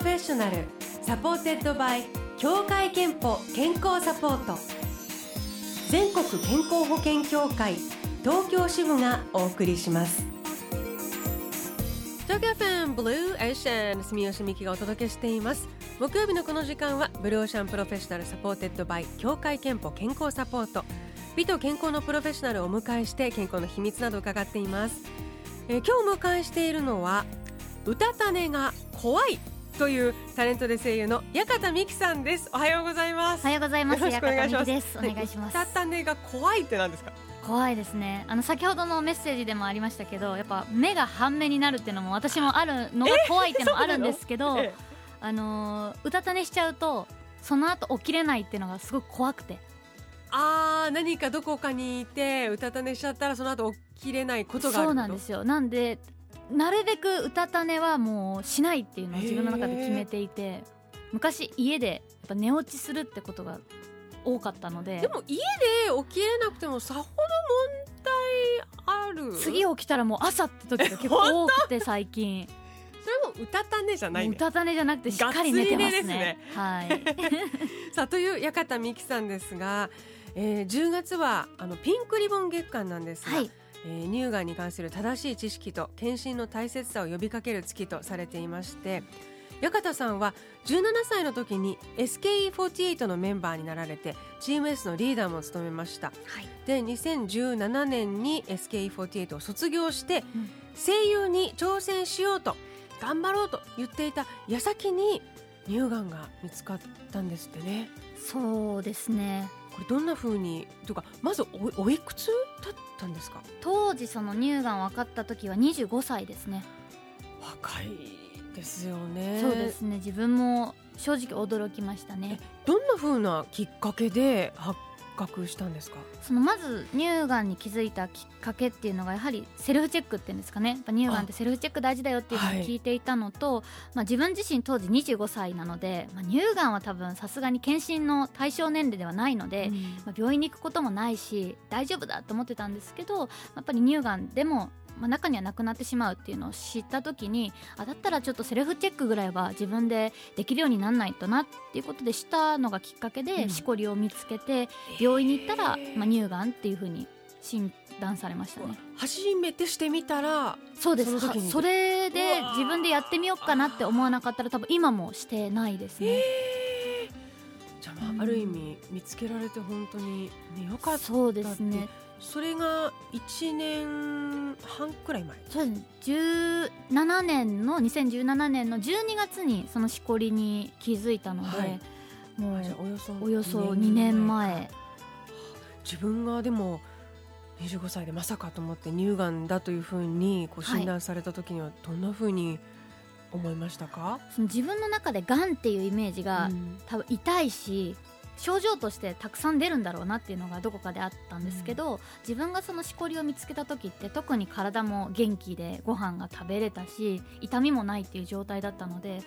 Professional supported by 協会けんぽ健康サポート。全国健康保険協会東京支部がお送りします。東京 FM Blue Ocean 住吉美紀がお届けしています。木曜日のこの時間は Blue Ocean Professional supported by 協会けんぽ健康サポート。美と健康のプロフェッショナルをお迎えして健康の秘密などを伺っています、えー、今日お迎えしているのは歌種が怖い。というタレントで声優の矢方美希さんです。おはようございます。おはようございます。矢方美希です。お願いします。歌種が怖いって何ですか？怖いですね。あの先ほどのメッセージでもありましたけどやっぱ目が半目になるっていうのも私もあるのが怖いっていうのもあるんですけど、あのうたた寝しちゃうとその後起きれないっていうのがすごく怖くて。あー何かどこかにいてうたた寝しちゃったらその後起きれないことがあるそうなんですよ。なんでなるべくうたた寝はもうしないっていうのを自分の中で決めていて昔家でやっぱ寝落ちするってことが多かったのででも家で起きれなくてもさほど問題ある？次起きたらもう朝って時が結構多くて最近 それもうたた寝じゃない、ね、うたた寝じゃなくてしっかり寝てますね。ねはい。さあという矢方美希さんですが、えー、10月はあのピンクリボン月間なんですが、はい。えー、乳がんに関する正しい知識と検診の大切さを呼びかける月とされていまして矢方さんは17歳の時に SKE48 のメンバーになられて GMS のリーダーも務めました、はい、で2017年に SKE48 を卒業して、うん、声優に挑戦しようと頑張ろうと言っていた矢先に乳がんが見つかったんですってね。そうですね。これどんな風にとかまずおおいくつだったんですか？当時その乳がん分かった時は25歳ですね。若いですよね。そうですね。自分も正直驚きましたね。どんな風なきっかけで発覚したんですか？そのまず乳がんに気づいたきっかけっていうのがやはりセルフチェックっていうんですかね。やっぱ乳がんってセルフチェック大事だよっていうのを聞いていたのと、はい、まあ、自分自身当時25歳なので、まあ、乳がんは多分さすがに検診の対象年齢ではないので、うん、まあ、病院に行くこともないし大丈夫だと思ってたんですけどやっぱり乳がんでもまあ、中にはなくなってしまうっていうのを知った時にあだったらちょっとセルフチェックぐらいは自分でできるようにならないとなっていうことでしたのがきっかけで、しこりを見つけて病院に行ったら、まあ、乳がんっていうふうに診断されましたね。初めてしてみたらそうです。そそれで自分でやってみようかなって思わなかったら多分今もしてないですね。じゃあ、まあ、ある意味見つけられて本当に、ね、よかったそうですねそれが1年半くらい前？そうです。ね17年の2017年の12月にそのしこりに気づいたので、はい、もうおよそおよそ2年前自分がでも25歳でまさかと思って乳がんだというふうにこう診断された時にはどんなふうに思いましたか、はい、その自分の中でがんっていうイメージが、うん、多分痛いし症状としてたくさん出るんだろうなっていうのがどこかであったんですけど、うん、自分がそのしこりを見つけた時って特に体も元気でご飯が食べれたし痛みもないっていう状態だったので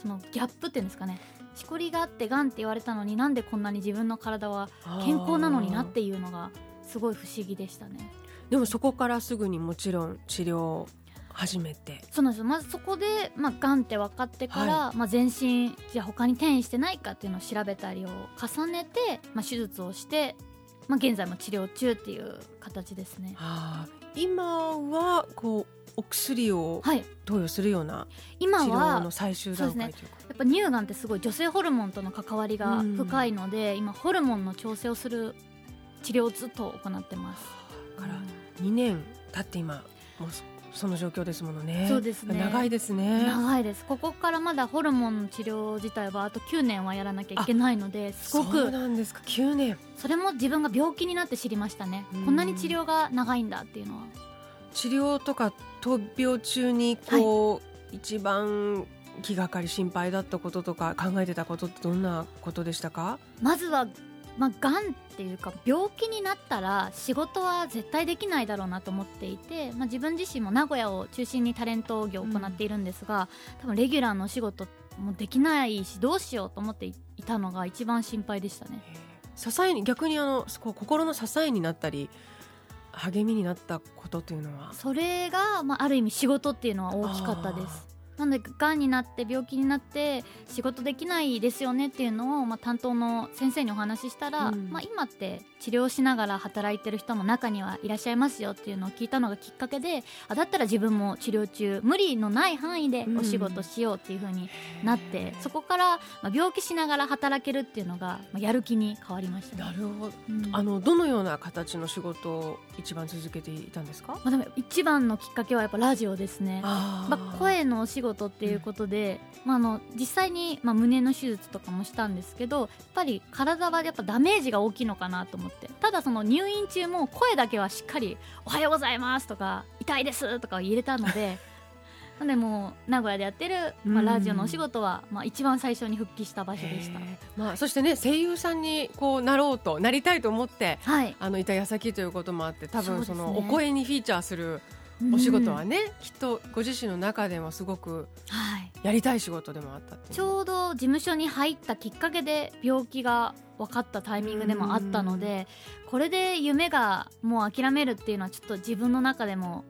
そのギャップっていうんですかねしこりがあってがんって言われたのになんでこんなに自分の体は健康なのになっていうのがすごい不思議でしたね。でもそこからすぐにもちろん治療初めて。そうなんですよ。まずそこで、まあ、がんって分かってから、はい、まあ、全身じゃあ他に転移してないかっていうのを調べたりを重ねて、まあ、手術をして、まあ、現在も治療中っていう形ですね。はあ、今はこうお薬を投与するような治療の最終段階というか、ね、やっぱ乳がんってすごい女性ホルモンとの関わりが深いので、今ホルモンの調整をする治療をずっと行ってます。から2年経って今もうその状況ですものね。そうですね。長いですね。長いです。ここからまだホルモンの治療自体はあと9年はやらなきゃいけないので、すごく。そうなんですか。9年。それも自分が病気になって知りましたね。こんなに治療が長いんだっていうのは。治療とか闘病中にこう、はい、一番気がかり心配だったこととか考えてたことってどんなことでしたか？まずはまあ、がんっていうか病気になったら仕事は絶対できないだろうなと思っていて、まあ、自分自身も名古屋を中心にタレント業を行っているんですが、うん、多分レギュラーのお仕事もできないしどうしようと思っていたのが一番心配でしたね。支えに逆にあの心の支えになったり励みになったことというのは？それが、まあ、ある意味仕事っていうのは大きかったです。なんでがんになって病気になって仕事できないですよねっていうのを、まあ、担当の先生にお話ししたら、うん、まあ、今って治療しながら働いてる人も中にはいらっしゃいますよっていうのを聞いたのがきっかけであだったら自分も治療中無理のない範囲でお仕事しようっていう風になって、うん、そこから、まあ、病気しながら働けるっていうのが、まあ、やる気に変わりました、ね、なるほど、うん、あのどのような形の仕事を一番続けていたんですか、まあ、でも一番のきっかけはやっぱラジオですね。まあ、声のお仕事っていうことで、まあ、あの実際に、まあ、胸の手術とかもしたんですけどやっぱり体はやっぱダメージが大きいのかなと思って。ただその入院中も声だけはしっかり「おはようございます」とか「痛いです」とか言えたので。なんでも名古屋でやってる、まあ、ラジオのお仕事は、まあ、一番最初に復帰した場所でした、まあ、そしてね声優さんにこうなろうとなりたいと思って、はい、あのいた矢先ということもあって多分そのお声にフィーチャーするお仕事はね、うん、きっとご自身の中でもすごくやりたい仕事でもあったちょうど事務所に入ったきっかけで病気が分かったタイミングでもあったので、これで夢がもう諦めるっていうのはちょっと自分の中でも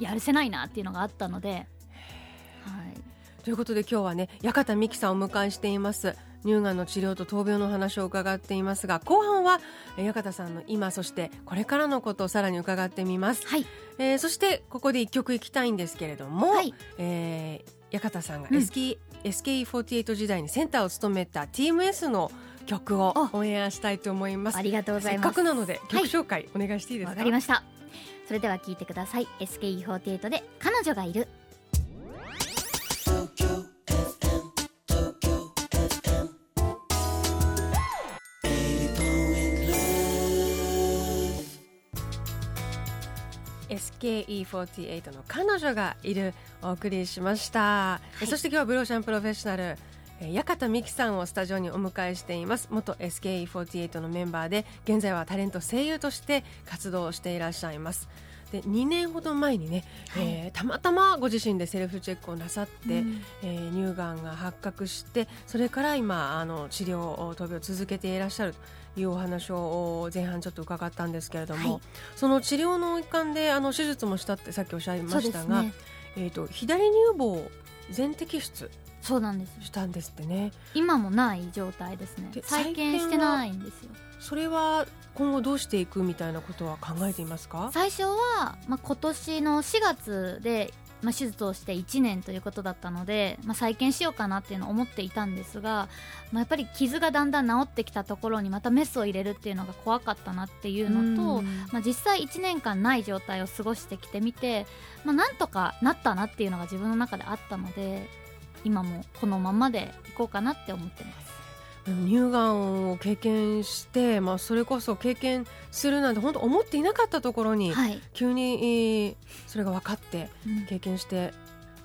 やるせないなっていうのがあったので。はい、ということで今日はね八幡美希さんをお迎えしています乳がんの治療と闘病の話を伺っていますが後半は八幡さんの今そしてこれからのことをさらに伺ってみます、はい。えー、そしてここで一曲いきたいんですけれども、はい、えー、八幡さんが SK、うん、SKE48 時代にセンターを務めた TMS の曲をオンエアしたいと思います。ありがとうございます。せっかくなので曲紹介お願いしていいですか？わ、はい、かりました。それでは聞いてください。SKE48 で彼女がいる SKE48 の彼女がいるお送りしました、はい、そして今日はブローシャンプロフェッショナル八幡美希さんをスタジオにお迎えしています。元 SKE48 のメンバーで現在はタレント声優として活動していらっしゃいます。で2年ほど前にね、はい、えー、たまたまご自身でセルフチェックをなさって、うん、えー、乳がんが発覚してそれから今あの治療闘病を続けていらっしゃるというお話を前半ちょっと伺ったんですけれども、はい、その治療の一環であの手術もしたってさっきおっしゃいましたが、ね、えーと、左乳房全摘出そうなんです。したんですってね。今もない状態ですね。再建してないんですよ。それは今後どうしていくみたいなことは考えていますか？最初は、まあ、今年の4月で、まあ、手術をして1年ということだったので、まあ、再建しようかなっていうのを思っていたんですが、まあ、やっぱり傷がだんだん治ってきたところにまたメスを入れるっていうのが怖かったなっていうのと、まあ、実際1年間ない状態を過ごしてきてみて、まあ、なんとかなったなっていうのが自分の中であったので今もこのままでいこうかなって思ってます。乳がんを経験して、まあ、それこそ経験するなんて本当思っていなかったところに、はい、急にそれが分かって経験して、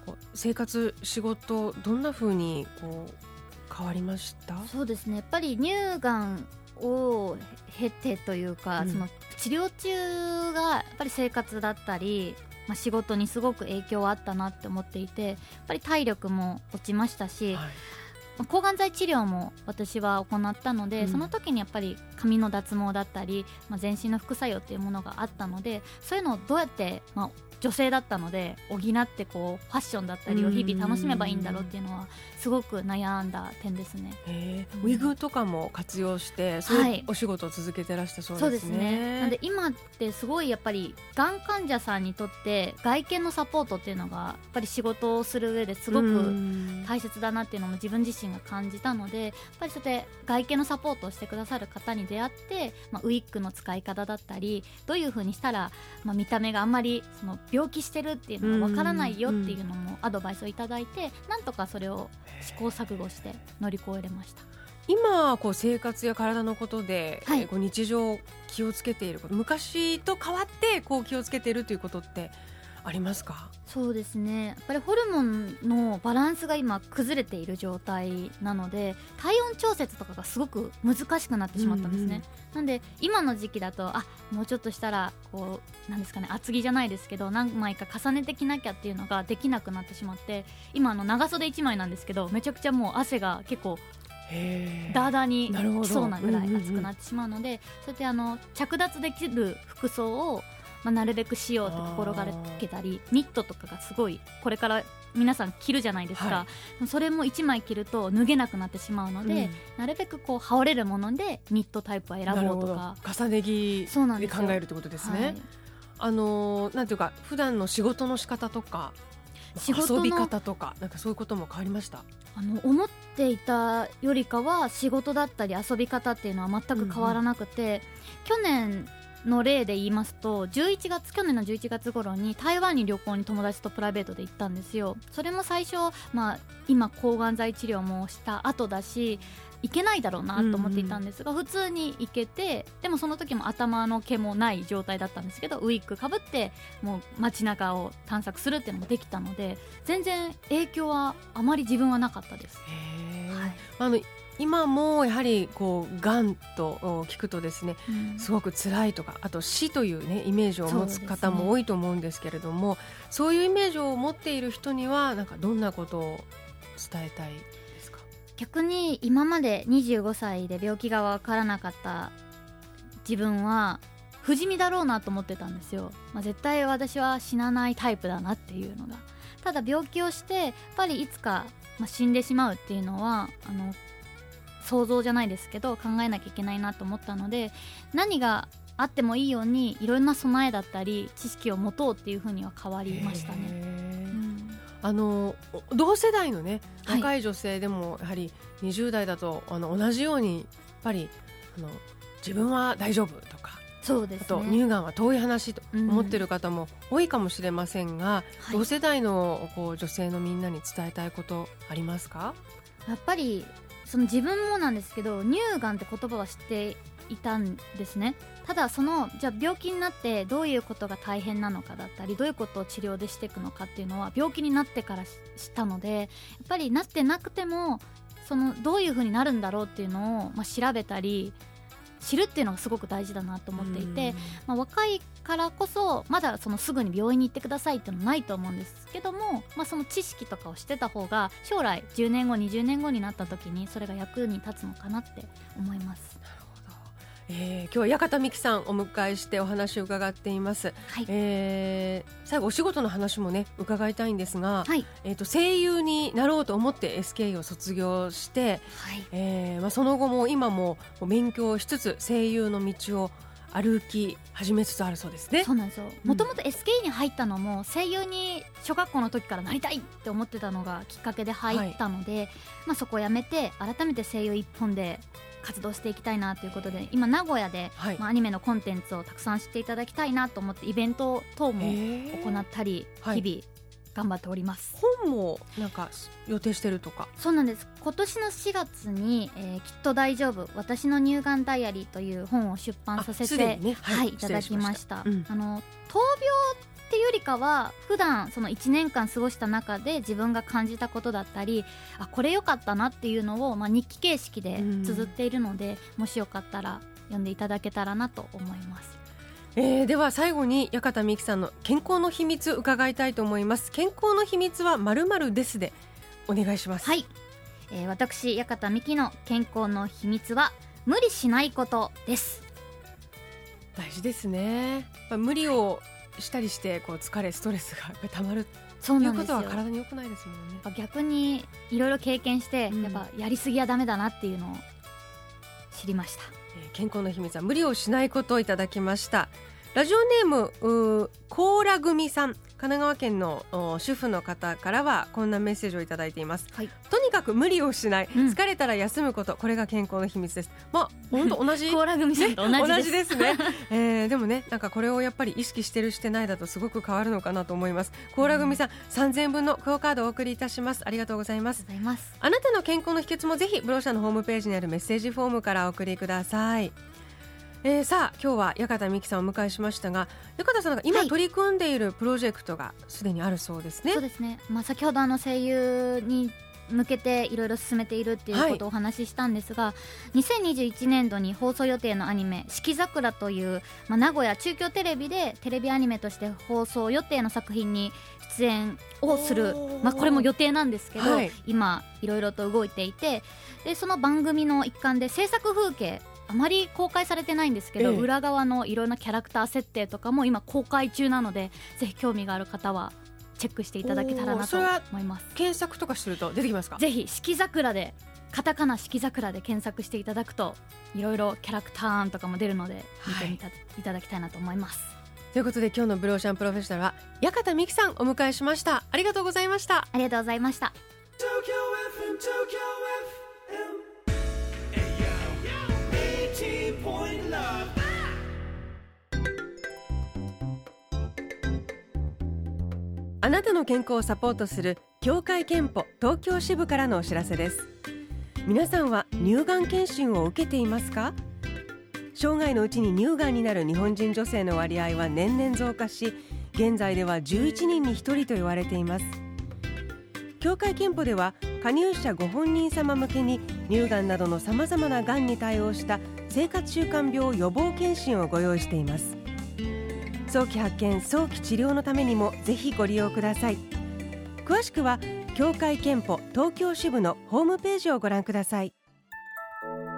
うん、生活仕事どんなふうにこう変わりました？そうですね。やっぱり乳がんを経てというか、うん、その治療中がやっぱり生活だったりまあ、仕事にすごく影響はあったなって思っていてやっぱり体力も落ちましたし、はい、抗がん剤治療も私は行ったので、うん、その時にやっぱり髪の脱毛だったり、まあ、全身の副作用っていうものがあったのでそういうのをどうやって、まあ、女性だったので補ってこうファッションだったりを日々楽しめばいいんだろうっていうのはすごく悩んだ点ですね。ウィグとかも活用してそういうお仕事を続けてらしたそうですね。はい、すね。なんで今ってすごいやっぱりがん患者さんにとって外見のサポートっていうのがやっぱり仕事をする上ですごく大切だなっていうのも自分自身が感じたのでやっぱりそうやって外見のサポートをしてくださる方に出会って、まあ、ウィッグの使い方だったりどういうふうにしたら、まあ、見た目があんまりその病気してるっていうのがわからないよっていうのもアドバイスをいただいてなんとかそれを試行錯誤して乗り越えれました。今こう生活や体のことで、はい、こう日常気をつけていること昔と変わってこう気をつけているということってありますか？そうですね。やっぱりホルモンのバランスが今崩れている状態なので体温調節とかがすごく難しくなってしまったんですね、うんうん、なんで今の時期だとあもうちょっとしたらこうなんですかね厚着じゃないですけど何枚か重ねてきなきゃっていうのができなくなってしまって今の長袖1枚なんですけどめちゃくちゃもう汗が結構ダーダーにきそうなぐらい熱くなってしまうので、そうやってあの着脱できる服装をまあ、なるべくしようって心がけたりニットとかがすごいこれから皆さん着るじゃないですか、はい、それも1枚着ると脱げなくなってしまうので、うん、なるべくこう羽織れるものでニットタイプは選ぼうとか。重ね着で考えるってことですね。はい、あのなんていうか普段の仕事の仕方とか仕事遊び方とかなんかそういうことも変わりました？あの思っていたよりかは仕事だったり遊び方っていうのは全く変わらなくて、うんうん、去年の例で言いますと11月去年の11月頃に台湾に旅行に友達とプライベートで行ったんですよ。それも最初、まあ、今抗がん剤治療もした後だしいけないだろうなと思っていたんですが、うんうん、普通に行けてでもその時も頭の毛もない状態だったんですけどウィッグかぶってもう街中を探索するっていうのもできたので全然影響はあまり自分はなかったです。はい、あの今もやはりこうがんと聞くとですね、うん、すごく辛いとかあと死というねイメージを持つ方も多いと思うんですけれどもそう、ね,、いうイメージを持っている人にはなんかどんなことを伝えたい逆に今まで25歳で病気が分からなかった自分は不死身だろうなと思ってたんですよ、まあ、絶対私は死なないタイプだなっていうのが。ただ病気をしてやっぱりいつか、まあ、死んでしまうっていうのはあの想像じゃないですけど考えなきゃいけないなと思ったので何があってもいいようにいろんな備えだったり知識を持とうっていうふうには変わりましたね。あの同世代のね若い女性でもやはり20代だとあの同じようにやっぱりあの自分は大丈夫とかそうです、ね、あと乳がんは遠い話と思っている方も多いかもしれませんが、うん、同世代のこう女性のみんなに伝えたいことありますか？やっぱりその自分もなんですけど乳がんって言葉は知っていたんですね。ただそのじゃあ病気になってどういうことが大変なのかだったりどういうことを治療でしていくのかっていうのは病気になってから知ったのでやっぱりなってなくてもそのどういうふうになるんだろうっていうのを、まあ、調べたり知るっていうのがすごく大事だなと思っていて、まあ、若いからこそまだそのすぐに病院に行ってくださいっていうのはないと思うんですけども、まあ、その知識とかをしてた方が将来10年後20年後になった時にそれが役に立つのかなって思います。えー、今日は屋形美希さんお迎えしてお話を伺っています、はい、えー、最後お仕事の話もね伺いたいんですが、はい、えーと、声優になろうと思って SK を卒業して、はい、えー、まあ、その後も今も勉強しつつ声優の道を歩き始めつつあるそうですね。そうなんですよ。もともと SK に入ったのも声優に小学校の時からなりたいって思ってたのがきっかけで入ったので、はい、まあ、そこをやめて改めて声優一本で活動していきたいなということで今名古屋で、はい、まあ、アニメのコンテンツをたくさん知っていただきたいなと思ってイベント等も行ったり、日々頑張っております、本もなんか予定してるとか？そうなんです。今年の4月に、えー「きっと大丈夫。私の乳がんダイアリー」という本を出版させて、ね、はい、はい、いただきました、うん、あの闘病っていうよりかは普段その1年間過ごした中で自分が感じたことだったりあこれ良かったなっていうのを、まあ、日記形式で綴っているので、もしよかったら読んでいただけたらなと思います。えー、では最後に八形美希さんの健康の秘密伺いたいと思います。健康の秘密はまるまるですでお願いします。はい、えー、私八形美希の健康の秘密は無理しないことです。大事ですね、まあ、無理をしたりしてこう疲れストレスがたまるそういうことは体に良くないですもんね。逆にいろいろ経験して、うん、やっぱやりすぎはダメだなっていうのを知りました、えー、健康の秘密は無理をしないことをいただきました。ラジオネームコーラ組さん。神奈川県の主婦の方からはこんなメッセージをいただいています、はい、とにかく無理をしない、うん、疲れたら休むこと。これが健康の秘密です。まあ本当同じ。コーラ組さんと同じです,、ね、えー、でもねなんかこれをやっぱり意識してるしてないだとすごく変わるのかなと思います。コーラ組さん、うん、3000分のクオカードをお送りいたします。ありがとうございます。あなたの健康の秘訣もぜひブローシャのホームページにあるメッセージフォームからお送りくださいえー、さあ今日は矢方美希さんをお迎えしましたが矢方さんが今取り組んでいるプロジェクトがすでにあるそうですね。そうですね、まあ、先ほどあの声優に向けていろいろ進めているっていうことをお話ししたんですが、はい、2021年度に放送予定のアニメ「四季桜」という、まあ、名古屋中京テレビでテレビアニメとして放送予定の作品に出演をする、まあ、これも予定なんですけど、はい、今いろいろと動いていてでその番組の一環で制作風景あまり公開されてないんですけど、ええ、裏側のいろんなキャラクター設定とかも今公開中なのでぜひ興味がある方はチェックしていただけたらなと思います。検索とかすると出てきますか？ぜひ四季桜でカタカナ四季桜で検索していただくといろいろキャラクターとかも出るので見てみた、はい、いただきたいなと思います。ということで今日のブローシャンプロフェッショナルは矢方美希さんお迎えしました。ありがとうございました。ありがとうございましたあなたの健康をサポートする協会憲法東京支部からのお知らせです。皆さんは乳がん検診を受けていますか？生涯のうちに乳がんになる日本人女性の割合は年々増加し現在では11人に1人と言われています。協会けんぽでは加入者ご本人様向けに乳がんなどのさまざまながんに対応した生活習慣病予防検診をご用意しています。早期発見早期治療のためにもぜひご利用ください。詳しくは協会けんぽ東京支部のホームページをご覧ください。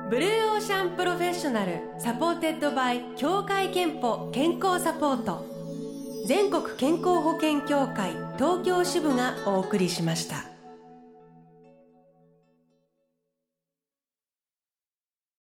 Blue Ocean Professional supported by 協会けんぽ健康サポート。全国健康保険協会東京支部がお送りしました。